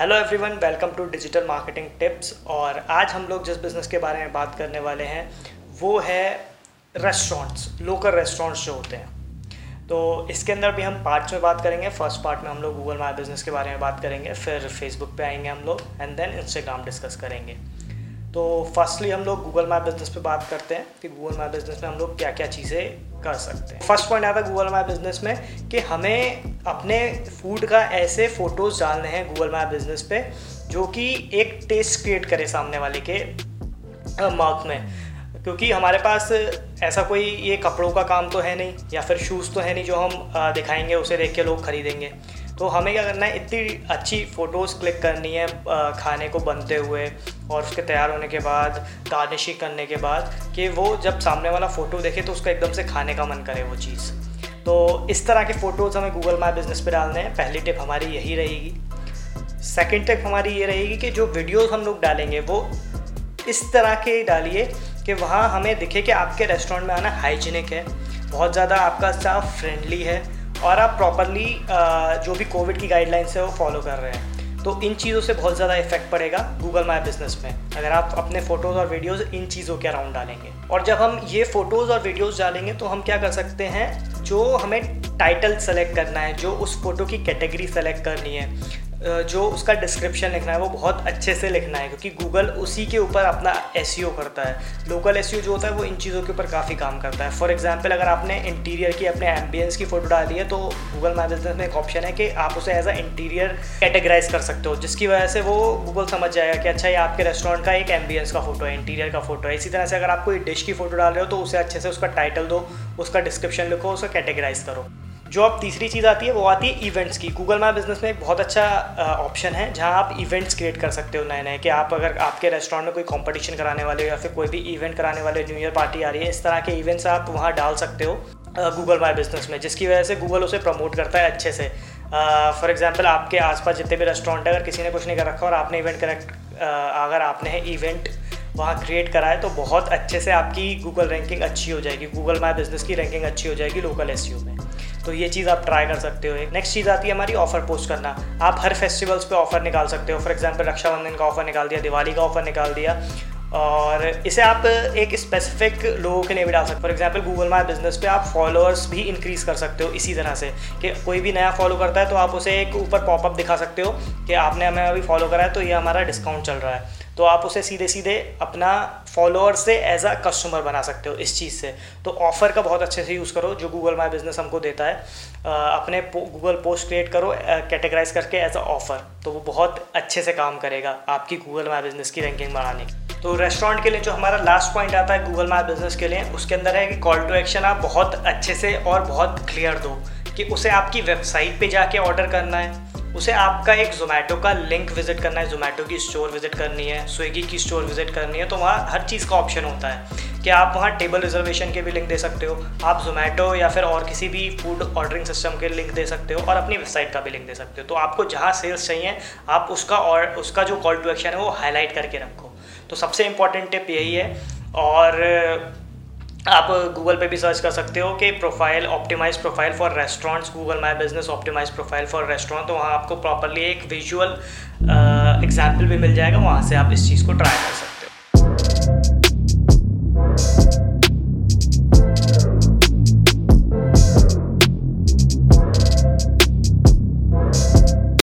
Hello everyone welcome to digital marketing tips और आज हम लोग जिस बिज़नेस के बारे में बात करने वाले हैं, वो है रेस्टोरेंट्स लोकल रेस्टोरेंट्स जो होते हैं। तो इसके अंदर भी हम पार्ट्स में बात करेंगे फ़र्स्ट पार्ट में हम लोग गूगल माई बिज़नेस के बारे में बात करेंगे, फिर फेसबुक पे आएँगे हम लोग एंड देन इंस्टाग्राम डिस्कस करेंगे। तो फर्स्टली हम लोग गूगल माई बिज़नेस पे बात करते हैं कि गूगल माई बिज़नेस में हम लोग क्या क्या चीज़ें कर सकते हैं। फ़र्स्ट पॉइंट आता है गूगल माई बिज़नेस में कि हमें अपने फ़ूड का ऐसे फ़ोटोज़ डालने हैं गूगल माई बिज़नेस पे, जो कि एक टेस्ट क्रिएट करे सामने वाले के माउथ में। क्योंकि हमारे पास ऐसा कोई ये कपड़ों का काम तो है नहीं, या फिर शूज़ तो है नहीं जो हम दिखाएँगे, उसे देख के लोग ख़रीदेंगे। तो हमें क्या करना है, इतनी अच्छी फ़ोटोज़ क्लिक करनी है खाने को बनते हुए और उसके तैयार होने के बाद गार्निशिंग करने के बाद कि वो जब सामने वाला फ़ोटो देखे तो उसका एकदम से खाने का मन करे वो चीज़। तो इस तरह के फ़ोटोज़ हमें गूगल माई बिज़नेस पे डालने हैं। पहली टिप हमारी यही रहेगी। सेकंड टिप हमारी ये रहेगी कि जो वीडियोस हम लोग डालेंगे, वो इस तरह के डालिए कि वहाँ हमें दिखे कि आपके रेस्टोरेंट में आना हाइजीनिक है, बहुत ज़्यादा आपका स्टाफ फ्रेंडली है और आप प्रॉपरली जो भी कोविड की गाइडलाइंस है, वो फॉलो कर रहे हैं। तो इन चीज़ों से बहुत ज़्यादा इफ़ेक्ट पड़ेगा गूगल माई बिज़नेस में। अगर आप अपने फ़ोटोज़ और वीडियोज़ इन चीज़ों के अराउंड डालेंगे। और जब हम ये फ़ोटोज़ और वीडियोज़ डालेंगे तो हम क्या कर सकते हैं, जो हमें टाइटल सेलेक्ट करना है, जो उस फ़ोटो की कैटेगरी सेलेक्ट करनी है जो उसका डिस्क्रिप्शन लिखना है, वो बहुत अच्छे से लिखना है, क्योंकि गूगल उसी के ऊपर अपना एस e करता है। लोकल एस e जो होता है, वो इन चीज़ों के ऊपर काफ़ी काम करता है। फॉर एग्ज़ाम्पल अगर आपने इंटीरियर की अपने एम्बियंस की फ़ोटो डाली है तो गूगल माई बिज़नेस में एक ऑप्शन है कि आप उसे एज अ इंटीरियर कैटेगराइज कर सकते हो, जिसकी वजह से वो गूगल समझ जाएगा कि अच्छा ये आपके रेस्टोरेंट का एक एम्बियंस का फ़ोटो है इंटीरियर का फ़ोटो है। इसी तरह से अगर आप कोई डिश की फ़ोटो डाल रहे हो तो उसे अच्छे से उसका टाइटल दो, उसका डिस्क्रिप्शन लिखो उसका कैटेगराइज करो। जो अब तीसरी चीज़ आती है, वो आती है इवेंट्स की। गूगल माई बिज़नेस में एक बहुत अच्छा ऑप्शन है, जहाँ आप इवेंट्स क्रिएट कर सकते हो नए नए कि आप अगर आपके रेस्टोरेंट में कोई कंपटीशन कराने वाले या फिर कोई भी इवेंट कराने वाले न्यू ईयर पार्टी आ रही है, इस तरह के इवेंट्स आप वहाँ डाल सकते हो गूगल माई बिज़नेस में, जिसकी वजह से गूगल उसे प्रमोट करता है अच्छे से। फॉर एग्ज़ाम्पल आपके आसपास जितने भी रेस्टोरेंट है, अगर किसी ने कुछ नहीं कर रखा और आपने इवेंट करेक्ट अगर आपने इवेंट वहाँ क्रिएट करा है तो बहुत अच्छे से आपकी गूगल रैंकिंग अच्छी हो जाएगी गूगल माई बिज़नेस की रैंकिंग अच्छी हो जाएगी लोकल एस में। तो ये चीज़ आप ट्राई कर सकते हो। एक नेक्स्ट चीज़ आती है हमारी ऑफ़र पोस्ट करना। आप हर फेस्टिवल्स पे ऑफ़र निकाल सकते हो। फॉर एग्जांपल रक्षाबंधन का ऑफ़र निकाल दिया, दिवाली का ऑफ़र निकाल दिया। और इसे आप एक स्पेसिफिक लोगों के लिए भी डाल सकते हो। For example Google my business पे आप फॉलोअर्स भी इंक्रीज़ कर सकते हो इसी तरह से। कि कोई भी नया फॉलो करता है तो आप उसे एक ऊपर पॉपअप दिखा सकते हो कि आपने हमें अभी फॉलो करा है तो ये हमारा डिस्काउंट चल रहा है। तो आप उसे सीधे सीधे अपना फॉलोअर से एज अ कस्टमर बना सकते हो इस चीज़ से। तो ऑफ़र का बहुत अच्छे से यूज़ करो, जो गूगल माई बिज़नेस हमको देता है। अपने गूगल पोस्ट क्रिएट करो कैटेगराइज करके एज अ ऑफ़र तो वो बहुत अच्छे से काम करेगा आपकी गूगल माई बिज़नेस की रैंकिंग बढ़ाने की। तो रेस्टोरेंट के लिए जो हमारा लास्ट पॉइंट आता है गूगल माई बिज़नेस के लिए, उसके अंदर है कि कॉल टू एक्शन आप बहुत अच्छे से और बहुत क्लियर दो कि उसे आपकी वेबसाइट पे जाके ऑर्डर करना है। उसे आपका एक जोमेटो का लिंक विज़िट करना है। जोमेटो की स्टोर विज़िट करनी है स्विगी की स्टोर विज़िट करनी है तो वहाँ हर चीज़ का ऑप्शन होता है कि आप वहाँ टेबल रिजर्वेशन के भी लिंक दे सकते हो, आप जोमेटो या फिर और किसी भी फ़ूड ऑर्डरिंग सिस्टम के लिंक दे सकते हो और अपनी वेबसाइट का भी लिंक दे सकते हो। तो आपको जहाँ सेल्स चाहिए, आप उसका और उसका जो कॉल टू एक्शन है वो हाईलाइट करके रखो। तो सबसे इंपॉर्टेंट टिप यही है और आप गूगल पे भी सर्च कर सकते हो कि profile optimise profile for restaurants Google my business optimise profile for restaurant तो वहाँ आपको प्रॉपरली एक विजुअल एग्ज़ाम्पल भी मिल जाएगा, वहाँ से आप इस चीज़ को ट्राई कर सकते हो।